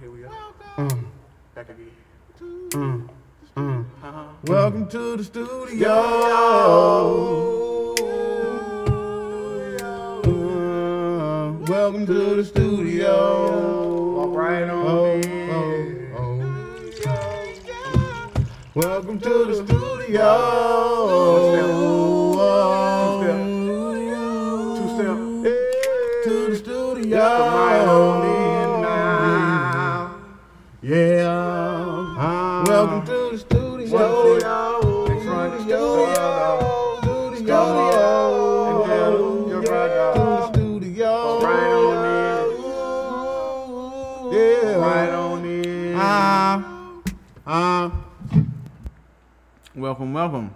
Here we are. Mm, Back again. mm, mm. Uh-huh. Welcome to the studio. Uh, Welcome to the studio. Walk right on Oh, oh, oh. Welcome to the studio. Welcome, welcome.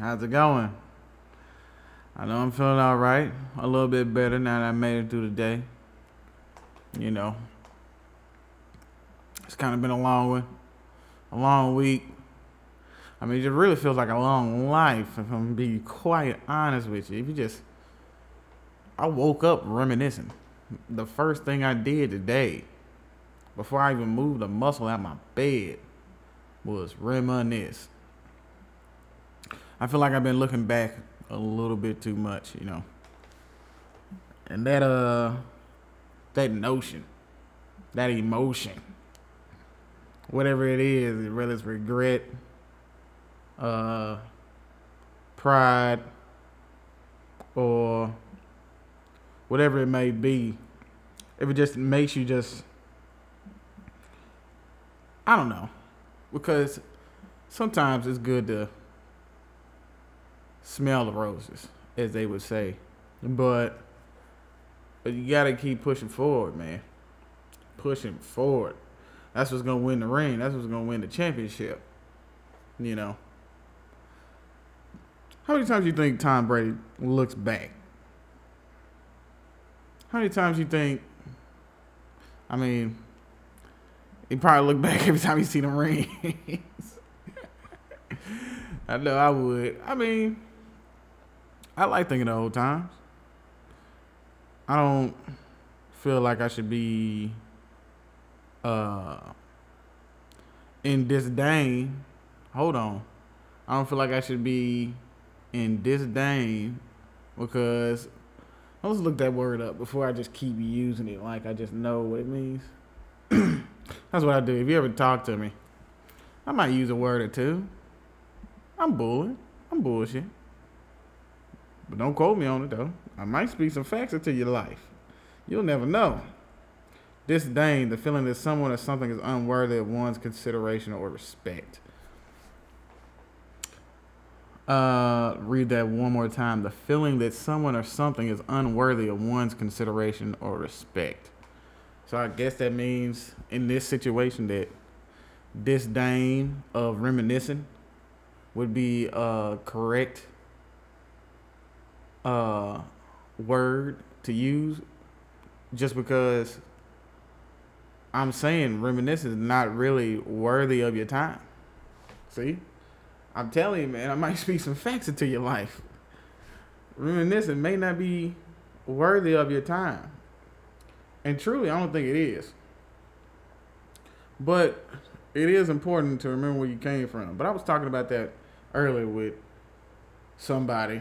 How's it going? I know I'm feeling all right. A little bit better now that I made it through the day. You know, it's kind of been a long one, a long week. I mean, it really feels like a long life, if I'm gonna be quite honest with you. If you just, I woke up reminiscing. The first thing I did today, before I even moved a muscle out of my bed, was reminisce. I feel like I've been looking back a little bit too much, you know. And that uh that notion, that emotion, whatever it is, whether it's regret, uh pride, or whatever it may be, if it just makes you just I don't know. Because sometimes it's good to smell the roses, as they would say. But, but you gotta keep pushing forward, man. Pushing forward. That's what's gonna win the ring. That's what's gonna win the championship. You know. How many times do you think Tom Brady looks back? How many times do you think I mean he probably look back every time he see them rings. I know I would. I mean, I like thinking of old times. I don't feel like I should be uh in disdain. Hold on. I don't feel like I should be in disdain because let's look that word up before I just keep using it like I just know what it means. That's what I do. If you ever talk to me, I might use a word or two. I'm bullying. I'm bullshit. But don't quote me on it though. I might speak some facts into your life. You'll never know. Disdain, the feeling that someone or something is unworthy of one's consideration or respect. Uh, read that one more time. The feeling that someone or something is unworthy of one's consideration or respect. So I guess that means in this situation that disdain of reminiscing would be a correct uh, word to use just because I'm saying reminiscing is not really worthy of your time. See? I'm telling you, man, I might speak some facts into your life. Reminiscing may not be worthy of your time. And truly, I don't think it is. But it is important to remember where you came from. But I was talking about that earlier with somebody,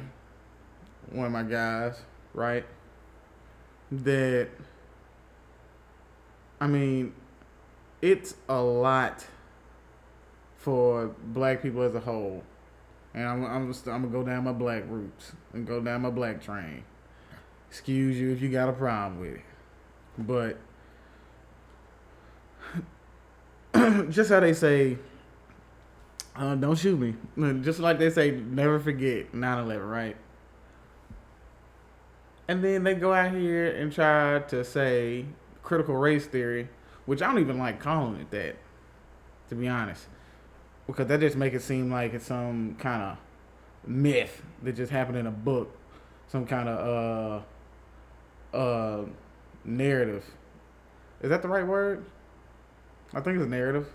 one of my guys, right? That, I mean, it's a lot for black people as a whole. And I'm, I'm, just, I'm gonna go down my black roots and go down my black train. Excuse you if you got a problem with it. But just how they say, uh, don't shoot me. Just like they say, never forget 9 11, right? And then they go out here and try to say critical race theory, which I don't even like calling it that, to be honest. Because that just make it seem like it's some kind of myth that just happened in a book, some kind of uh uh narrative. Is that the right word? I think it's a narrative.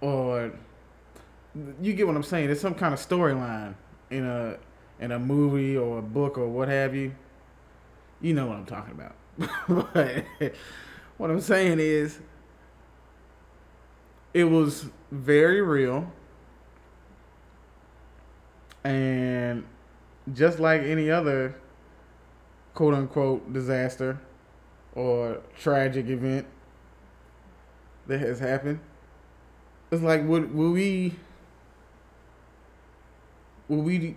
Or you get what I'm saying? It's some kind of storyline in a in a movie or a book or what have you. You know what I'm talking about. but what I'm saying is, it was very real, and just like any other quote unquote disaster or tragic event that has happened, it's like would will we will we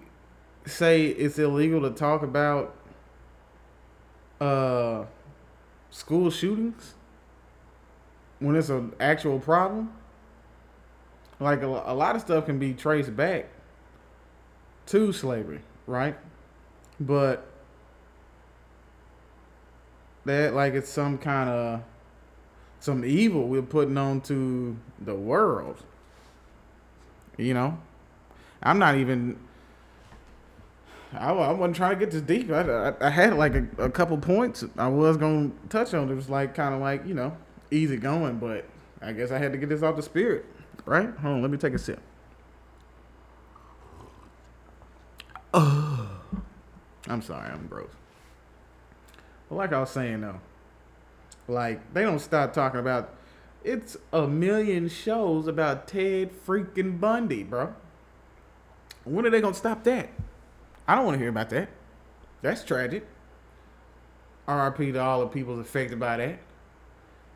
say it's illegal to talk about uh school shootings when it's an actual problem? Like a, a lot of stuff can be traced back to slavery, right? But that like it's some kind of some evil we're putting on to the world. You know, I'm not even. I, I wasn't trying to get this deep. I, I, I had like a, a couple points I was gonna touch on. It was like kind of like you know easy going, but I guess I had to get this off the spirit. Right? Hold on, let me take a sip. Oh, I'm sorry, I'm gross. But like I was saying though, like they don't stop talking about. It's a million shows about Ted freaking Bundy, bro. When are they gonna stop that? I don't want to hear about that. That's tragic. RIP to all the people affected by that.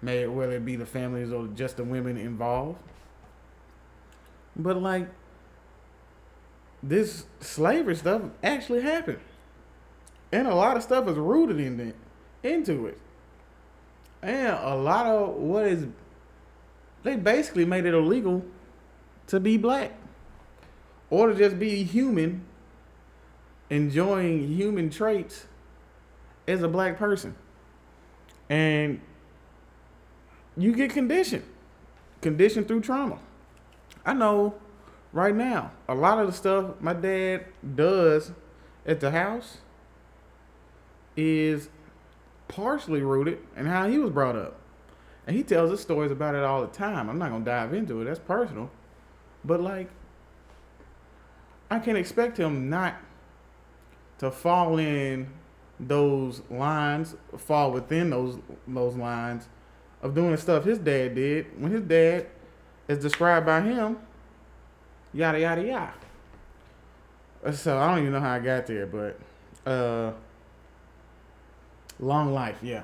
May it whether it be the families or just the women involved. But like this slavery stuff actually happened. And a lot of stuff is rooted in it, into it. And a lot of what is they basically made it illegal to be black. Or to just be human, enjoying human traits as a black person. And you get conditioned. Conditioned through trauma. I know right now, a lot of the stuff my dad does at the house is partially rooted in how he was brought up. And he tells us stories about it all the time. I'm not going to dive into it, that's personal. But, like, I can't expect him not to fall in those lines, fall within those those lines of doing stuff his dad did when his dad is described by him yada yada yada. So I don't even know how I got there, but uh, long life, yeah.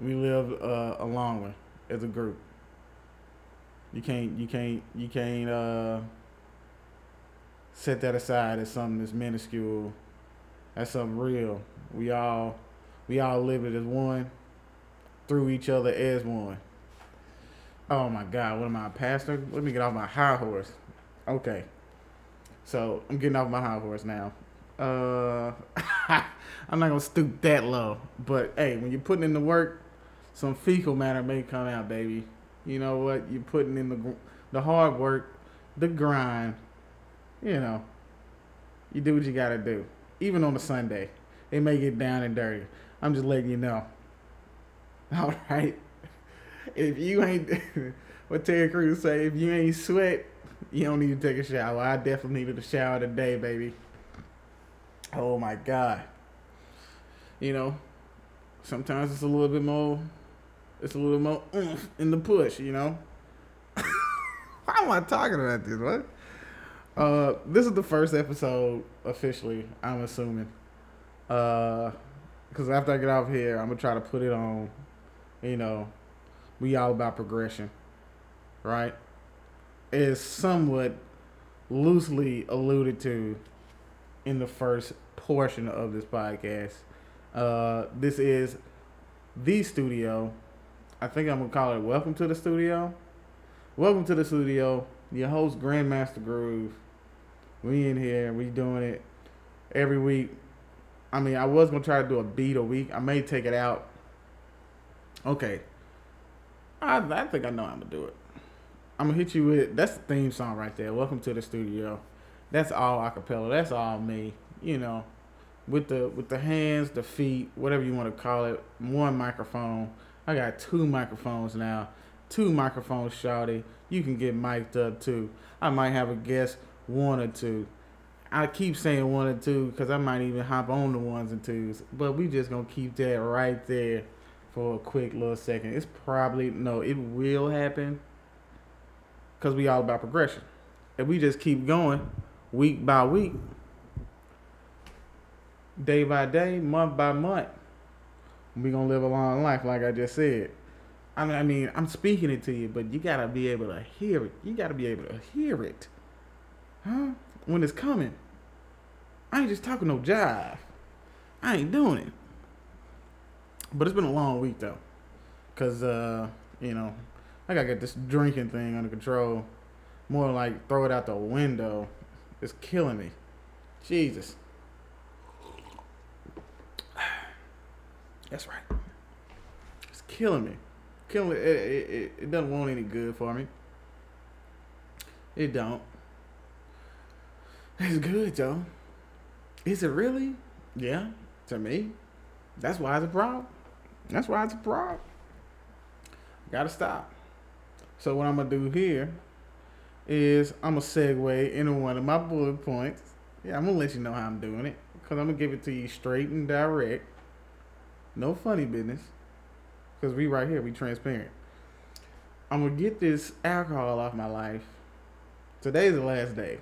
We live uh, a long one as a group. You can't, you can't, you can't uh, set that aside as something that's minuscule. That's something real. We all, we all live it as one, through each other as one. Oh my God, what am I, pastor? Let me get off my high horse. Okay. So I'm getting off my high horse now. Uh, I'm not gonna stoop that low, but hey, when you're putting in the work, some fecal matter may come out, baby. You know what? You're putting in the the hard work, the grind. You know, you do what you gotta do, even on a Sunday. It may get down and dirty. I'm just letting you know. All right. If you ain't, what Terry Crews say, if you ain't sweat, you don't need to take a shower. I definitely needed a shower today, baby. Oh my god. You know, sometimes it's a little bit more. It's a little more in the push. You know. Why am I talking about this? What? Uh, this is the first episode officially. I'm assuming. Uh, because after I get off here, I'm gonna try to put it on. You know, we all about progression, right? is somewhat loosely alluded to in the first portion of this podcast. Uh, this is the studio. I think I'm gonna call it "Welcome to the Studio." Welcome to the studio. Your host, Grandmaster Groove. We in here. We doing it every week. I mean, I was gonna try to do a beat a week. I may take it out. Okay. I I think I know how I'm to do it. I'm gonna hit you with that's the theme song right there. Welcome to the studio. That's all acapella. That's all me. You know, with the with the hands, the feet, whatever you want to call it. One microphone. I got two microphones now. Two microphones, shouty. You can get mic'd up too. I might have a guest, one or two. I keep saying one or two because I might even hop on the ones and twos. But we just gonna keep that right there for a quick little second. It's probably no, it will happen because we all about progression. If we just keep going week by week, day by day, month by month, we gonna live a long life, like I just said. I mean, I mean, I'm speaking it to you, but you gotta be able to hear it. You gotta be able to hear it, huh? When it's coming. I ain't just talking no jive. I ain't doing it. But it's been a long week though, cause uh, you know, I gotta get this drinking thing under control. More like throw it out the window. It's killing me. Jesus. That's right. It's killing me. Killing it. It, it, it doesn't want any good for me. It don't. It's good though. Is it really? Yeah, to me. That's why it's a problem. That's why it's a problem. Gotta stop. So what I'm gonna do here is I'm gonna segue into one of my bullet points. Yeah, I'm gonna let you know how I'm doing it because I'm gonna give it to you straight and direct. No funny business. Because we right here, we transparent. I'm gonna get this alcohol off my life. Today's the last day.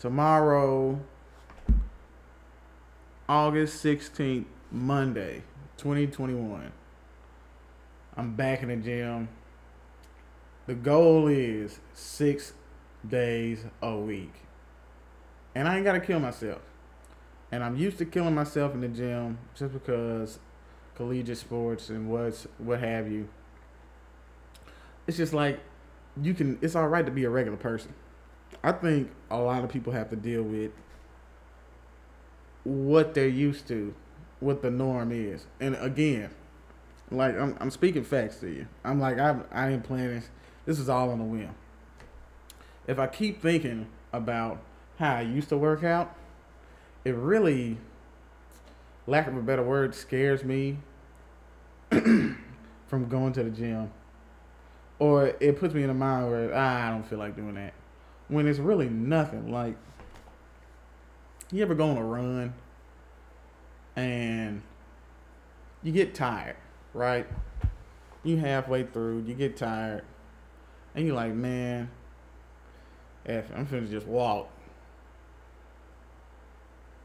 Tomorrow, August 16th, Monday, 2021. I'm back in the gym. The goal is six days a week. And I ain't gotta kill myself. And I'm used to killing myself in the gym just because collegiate sports and what's what have you. It's just like you can it's all right to be a regular person. I think a lot of people have to deal with what they're used to, what the norm is. And again, like I'm I'm speaking facts to you. I'm like I I ain't planning this This is all on a whim. If I keep thinking about how I used to work out, it really, lack of a better word, scares me from going to the gym. Or it puts me in a mind where ah, I don't feel like doing that. When it's really nothing. Like, you ever go on a run and you get tired, right? You halfway through, you get tired, and you're like, man, F, I'm finna just walk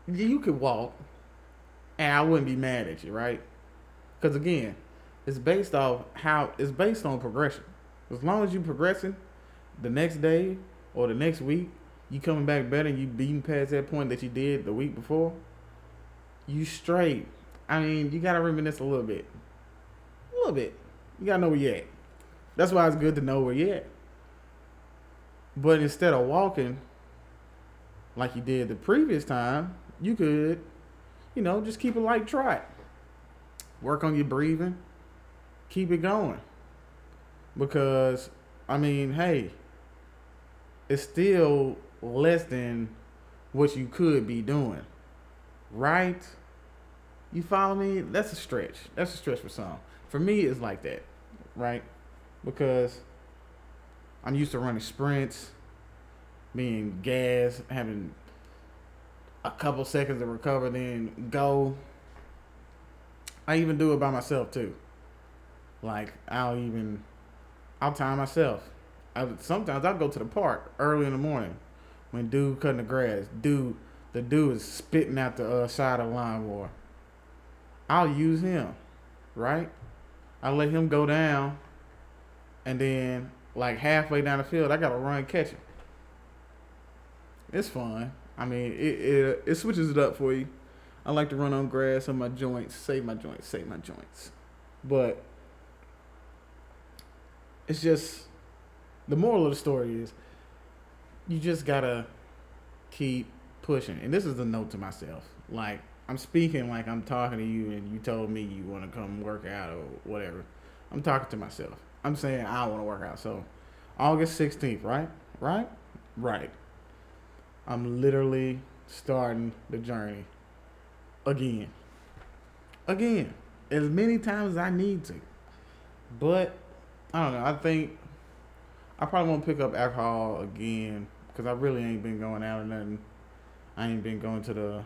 you could walk, and I wouldn't be mad at you, right? Because again, it's based off how it's based on progression. As long as you're progressing, the next day or the next week, you coming back better, you beating past that point that you did the week before, you straight. I mean, you gotta reminisce a little bit, a little bit. You gotta know where you at. That's why it's good to know where you at. But instead of walking like you did the previous time, you could, you know, just keep a light trot. Work on your breathing. Keep it going. Because, I mean, hey, it's still less than what you could be doing. Right? You follow me? That's a stretch. That's a stretch for some. For me, it's like that. Right? Because I'm used to running sprints, being gas, having a couple seconds to recover, then go. I even do it by myself too. Like I'll even, I'll time myself. I, sometimes I'll go to the park early in the morning when dude cutting the grass. Dude, the dude is spitting out the uh, side of the lawnmower. I'll use him, right? I let him go down, and then like halfway down the field, I gotta run catch him. It's fun. I mean, it, it it switches it up for you. I like to run on grass on my joints, save my joints, save my joints. But it's just the moral of the story is you just gotta keep pushing. And this is a note to myself. Like I'm speaking like I'm talking to you and you told me you want to come work out or whatever. I'm talking to myself. I'm saying I want to work out. So August 16th, right? Right? Right. I'm literally starting the journey again. Again. As many times as I need to. But I don't know. I think I probably won't pick up alcohol again because I really ain't been going out or nothing. I ain't been going to the.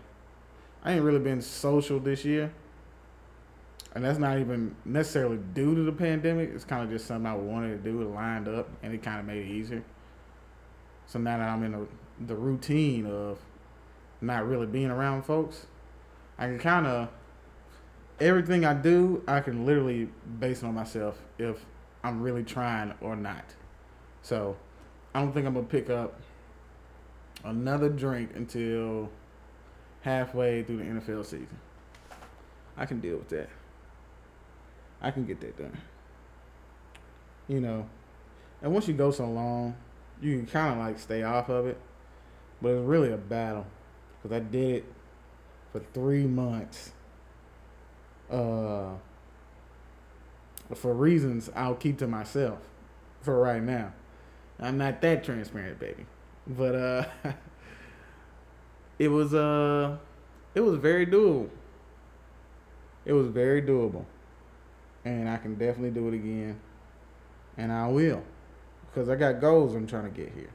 I ain't really been social this year. and that's not even necessarily due to the pandemic. It's kind of just something I wanted to do. It lined up, and it kind of made it easier. So now that I'm in the, the routine of not really being around folks, I can kind of everything I do, I can literally base on myself if I'm really trying or not. So I don't think I'm gonna pick up another drink until halfway through the NFL season. I can deal with that. I can get that done. You know, and once you go so long, you can kind of like stay off of it, but it's really a battle because I did it for three months. Uh, for reasons I'll keep to myself for right now. I'm not that transparent, baby, but uh, it was uh, it was very doable. It was very doable, and I can definitely do it again, and I will, because I got goals I'm trying to get here.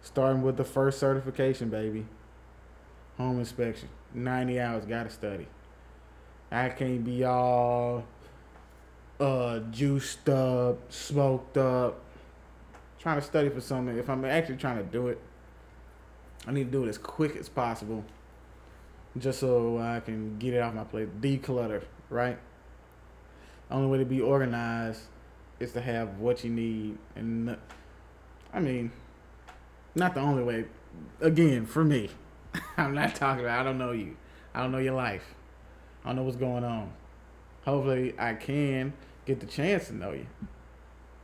Starting with the first certification, baby. Home inspection, ninety hours, gotta study. I can't be all uh, juiced up, smoked up, trying to study for something. If I'm actually trying to do it, I need to do it as quick as possible, just so I can get it off my plate. Declutter, right? Only way to be organized is to have what you need, and I mean, not the only way. Again, for me, I'm not talking about. I don't know you. I don't know your life. I don't know what's going on. Hopefully, I can get the chance to know you.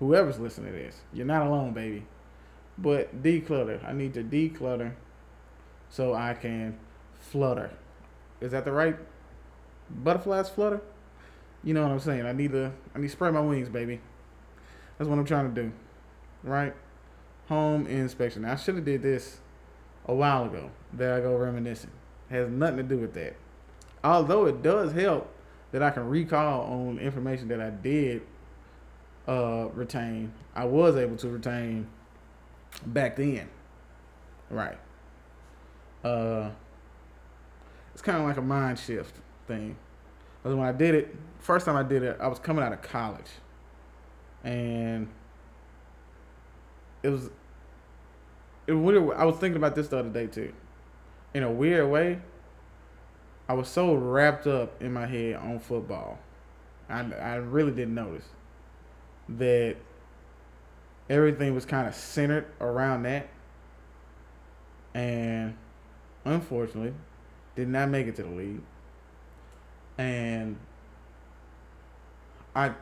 Whoever's listening to this, you're not alone, baby. But declutter. I need to declutter so I can flutter. Is that the right butterflies flutter? You know what I'm saying? I need to I need to spread my wings, baby. That's what I'm trying to do. Right? Home inspection. Now, I should have did this a while ago. There I go reminiscing. has nothing to do with that. Although it does help that I can recall on information that I did uh, retain, I was able to retain back then. Right. Uh, it's kind of like a mind shift thing. Because when I did it, first time I did it, I was coming out of college. And it was, it was I was thinking about this the other day too. In a weird way, I was so wrapped up in my head on football. I, I really didn't notice that everything was kind of centered around that. And unfortunately, did not make it to the league. And I,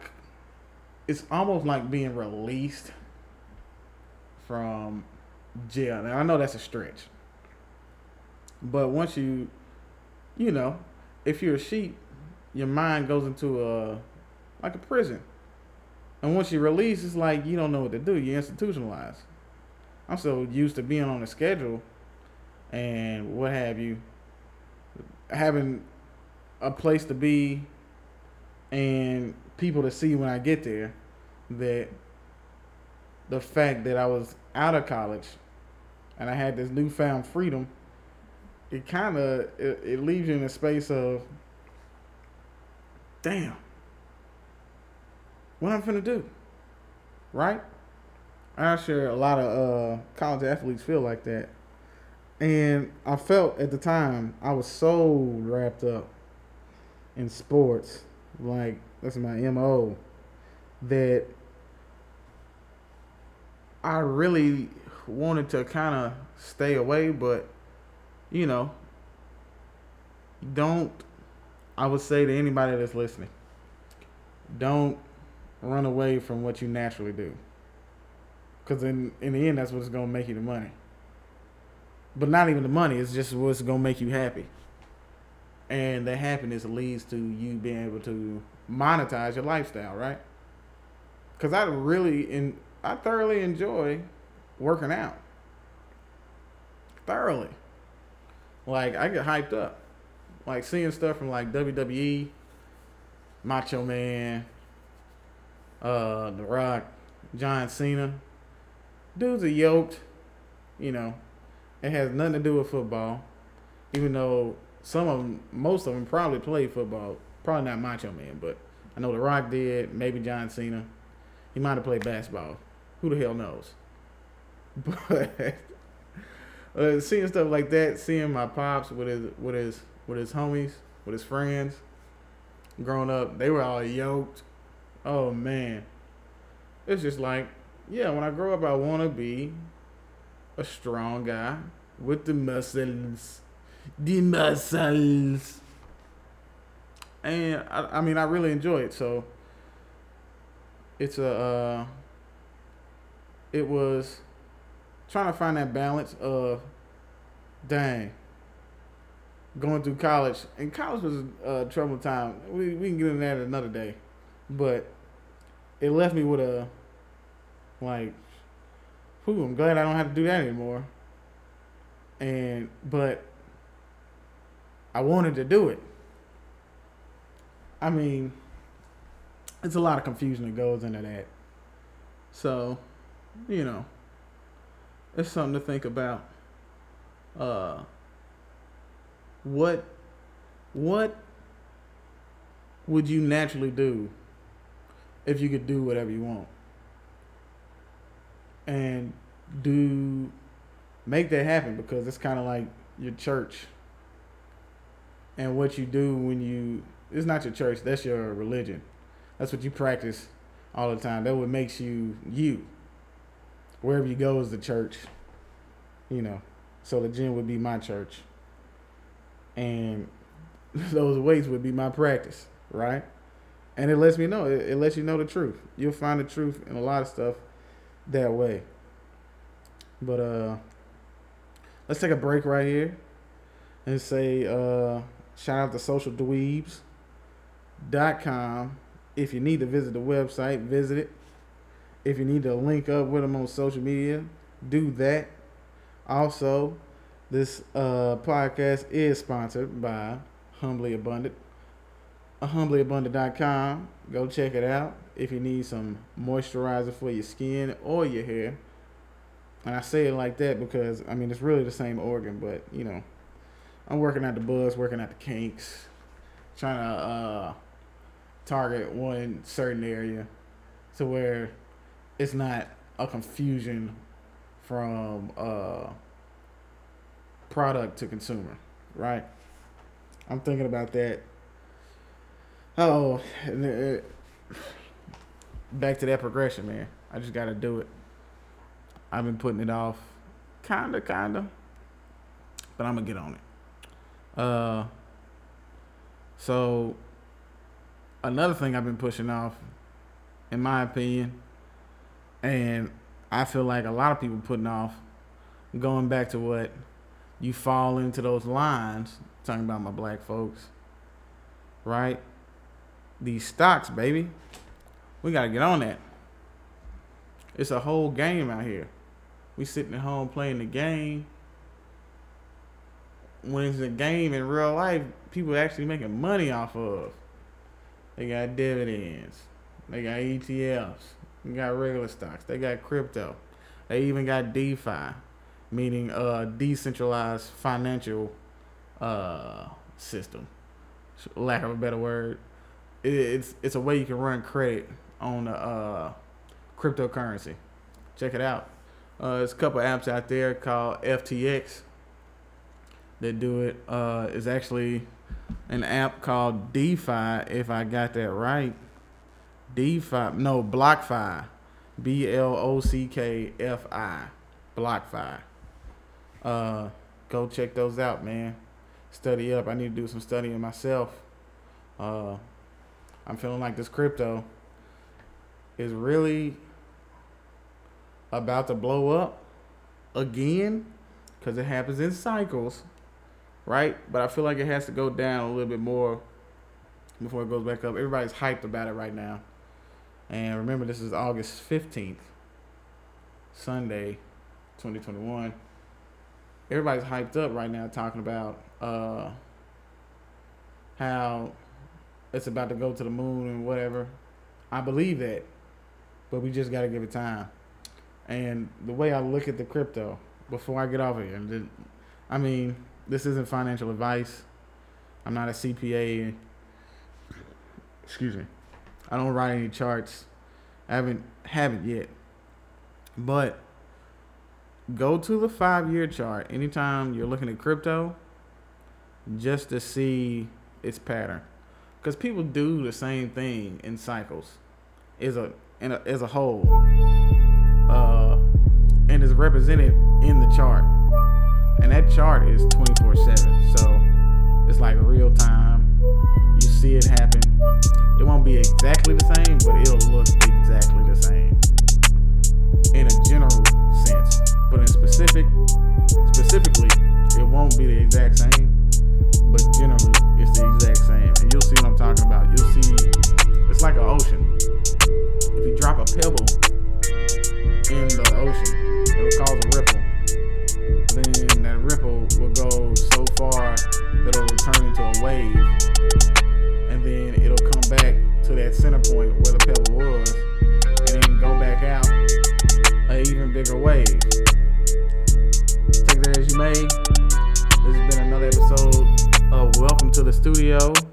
it's almost like being released from jail. Now I know that's a stretch, but once you you know, if you're a sheep, your mind goes into a like a prison. And once you release, it's like you don't know what to do. You're institutionalized. I'm so used to being on a schedule and what have you, having a place to be and people to see when I get there that the fact that I was out of college and I had this newfound freedom it kind of it, it leaves you in a space of damn what i'm gonna do right? I'm sure a lot of uh, college athletes feel like that. And i felt at the time i was so wrapped up in sports like that's my mo that i really wanted to kind of stay away but you know, don't, I would say to anybody that's listening, don't run away from what you naturally do. Because in, in the end, that's what's going to make you the money. But not even the money, it's just what's going to make you happy. And the happiness leads to you being able to monetize your lifestyle, right? Because I really, in, I thoroughly enjoy working out. Thoroughly. Like I get hyped up, like seeing stuff from like WWE, Macho Man, uh, The Rock, John Cena. Dudes are yoked, you know. It has nothing to do with football, even though some of them, most of them, probably play football Probably not Macho Man, but I know The Rock did. Maybe John Cena. He might have played basketball. Who the hell knows? But uh, seeing stuff like that, seeing my pops with his with his with his homies, with his friends, growing up, they were all yoked. Oh man, it's just like, yeah. When I grow up, I want to be a strong guy with the muscles, the muscles. And I, I mean, I really enjoy it. So it's a, uh, it was trying to find that balance of, dang, going through college. And college was a troubled time. We, we can get into that another day. But it left me with a, like, whew, I'm glad I don't have to do that anymore. And, but I wanted to do it. I mean, it's a lot of confusion that goes into that. So, you know, it's something to think about. Uh, what, what would you naturally do if you could do whatever you want? And do make that happen because it's kind of like your church and what you do when you it's not your church that's your religion. That's what you practice all the time. That what makes you you. Wherever you go is the church you know. So the gym would be my church. And those weights would be my practice right and it lets me know it, it lets you know the truth. You'll find the truth in a lot of stuff that way. But uh let's take a break right here and say uh shout out to socialdweebs.com if you need to visit the website visit it. If you need to link up with them on social media do that. Also this uh podcast is sponsored by humbly abundant humblyabundant.com go check it out if you need some moisturizer for your skin or your hair and I say it like that because I mean it's really the same organ, but you know, I'm working at the buzz, working at the kinks, trying to uh, target one certain area to where it's not a confusion from uh, product to consumer, right? I'm thinking about that. Oh, back to that progression, man. I just got to do it. I've been putting it off, kinda, kinda, but I'm gonna get on it. Uh, so another thing I've been pushing off, in my opinion, and I feel like a lot of people putting off, going back to what you fall into those lines, talking about my black folks, right? These stocks, baby. We gotta get on that. It's a whole game out here. We sitting at home playing the game. When it's a game in real life, people actually making money off of. They got dividends. They got ETFs. They got regular stocks. They got crypto. They even got DeFi, meaning uh decentralized financial uh system. Lack of a better word. It's it's a way you can run credit on the uh cryptocurrency. Check it out. Uh, there's a couple apps out there called FTX that do it. Uh, it's actually an app called DeFi, if I got that right. DeFi, no, BlockFi, B L O C K F I, BlockFi. Uh, go check those out, man. Study up. I need to do some studying myself. Uh, I'm feeling like this crypto is really about to blow up again because it happens in cycles, right? But I feel like it has to go down a little bit more before it goes back up. Everybody's hyped about it right now. And remember, this is August 15th, Sunday, 2021. Everybody's hyped up right now talking about uh, how it's about to go to the moon and whatever. I believe that, but we just got to give it time. And the way I look at the crypto before I get off of here, I mean, this isn't financial advice. I'm not a CPA. excuse me. I don't write any charts. I haven't haven't yet. But go to the five year chart anytime you're looking at crypto just to see its pattern. Because people do the same thing in cycles as a, in a as a whole. Uh, and is represented in the chart. And that chart is 24 7. So it's like real time. You see it happen. It won't be exactly the same, but it'll look exactly the same in a general sense. But in specific, specifically, it won't be the exact same. But generally, it's the exact same. And you'll see what I'm talking about. You'll see it's like an ocean. If you drop a pebble in the ocean, it'll cause a ripple. Then that ripple will go so far that it'll turn into a wave. And then it'll come back to that center point where the pebble was. And then go back out an even bigger wave. Studio.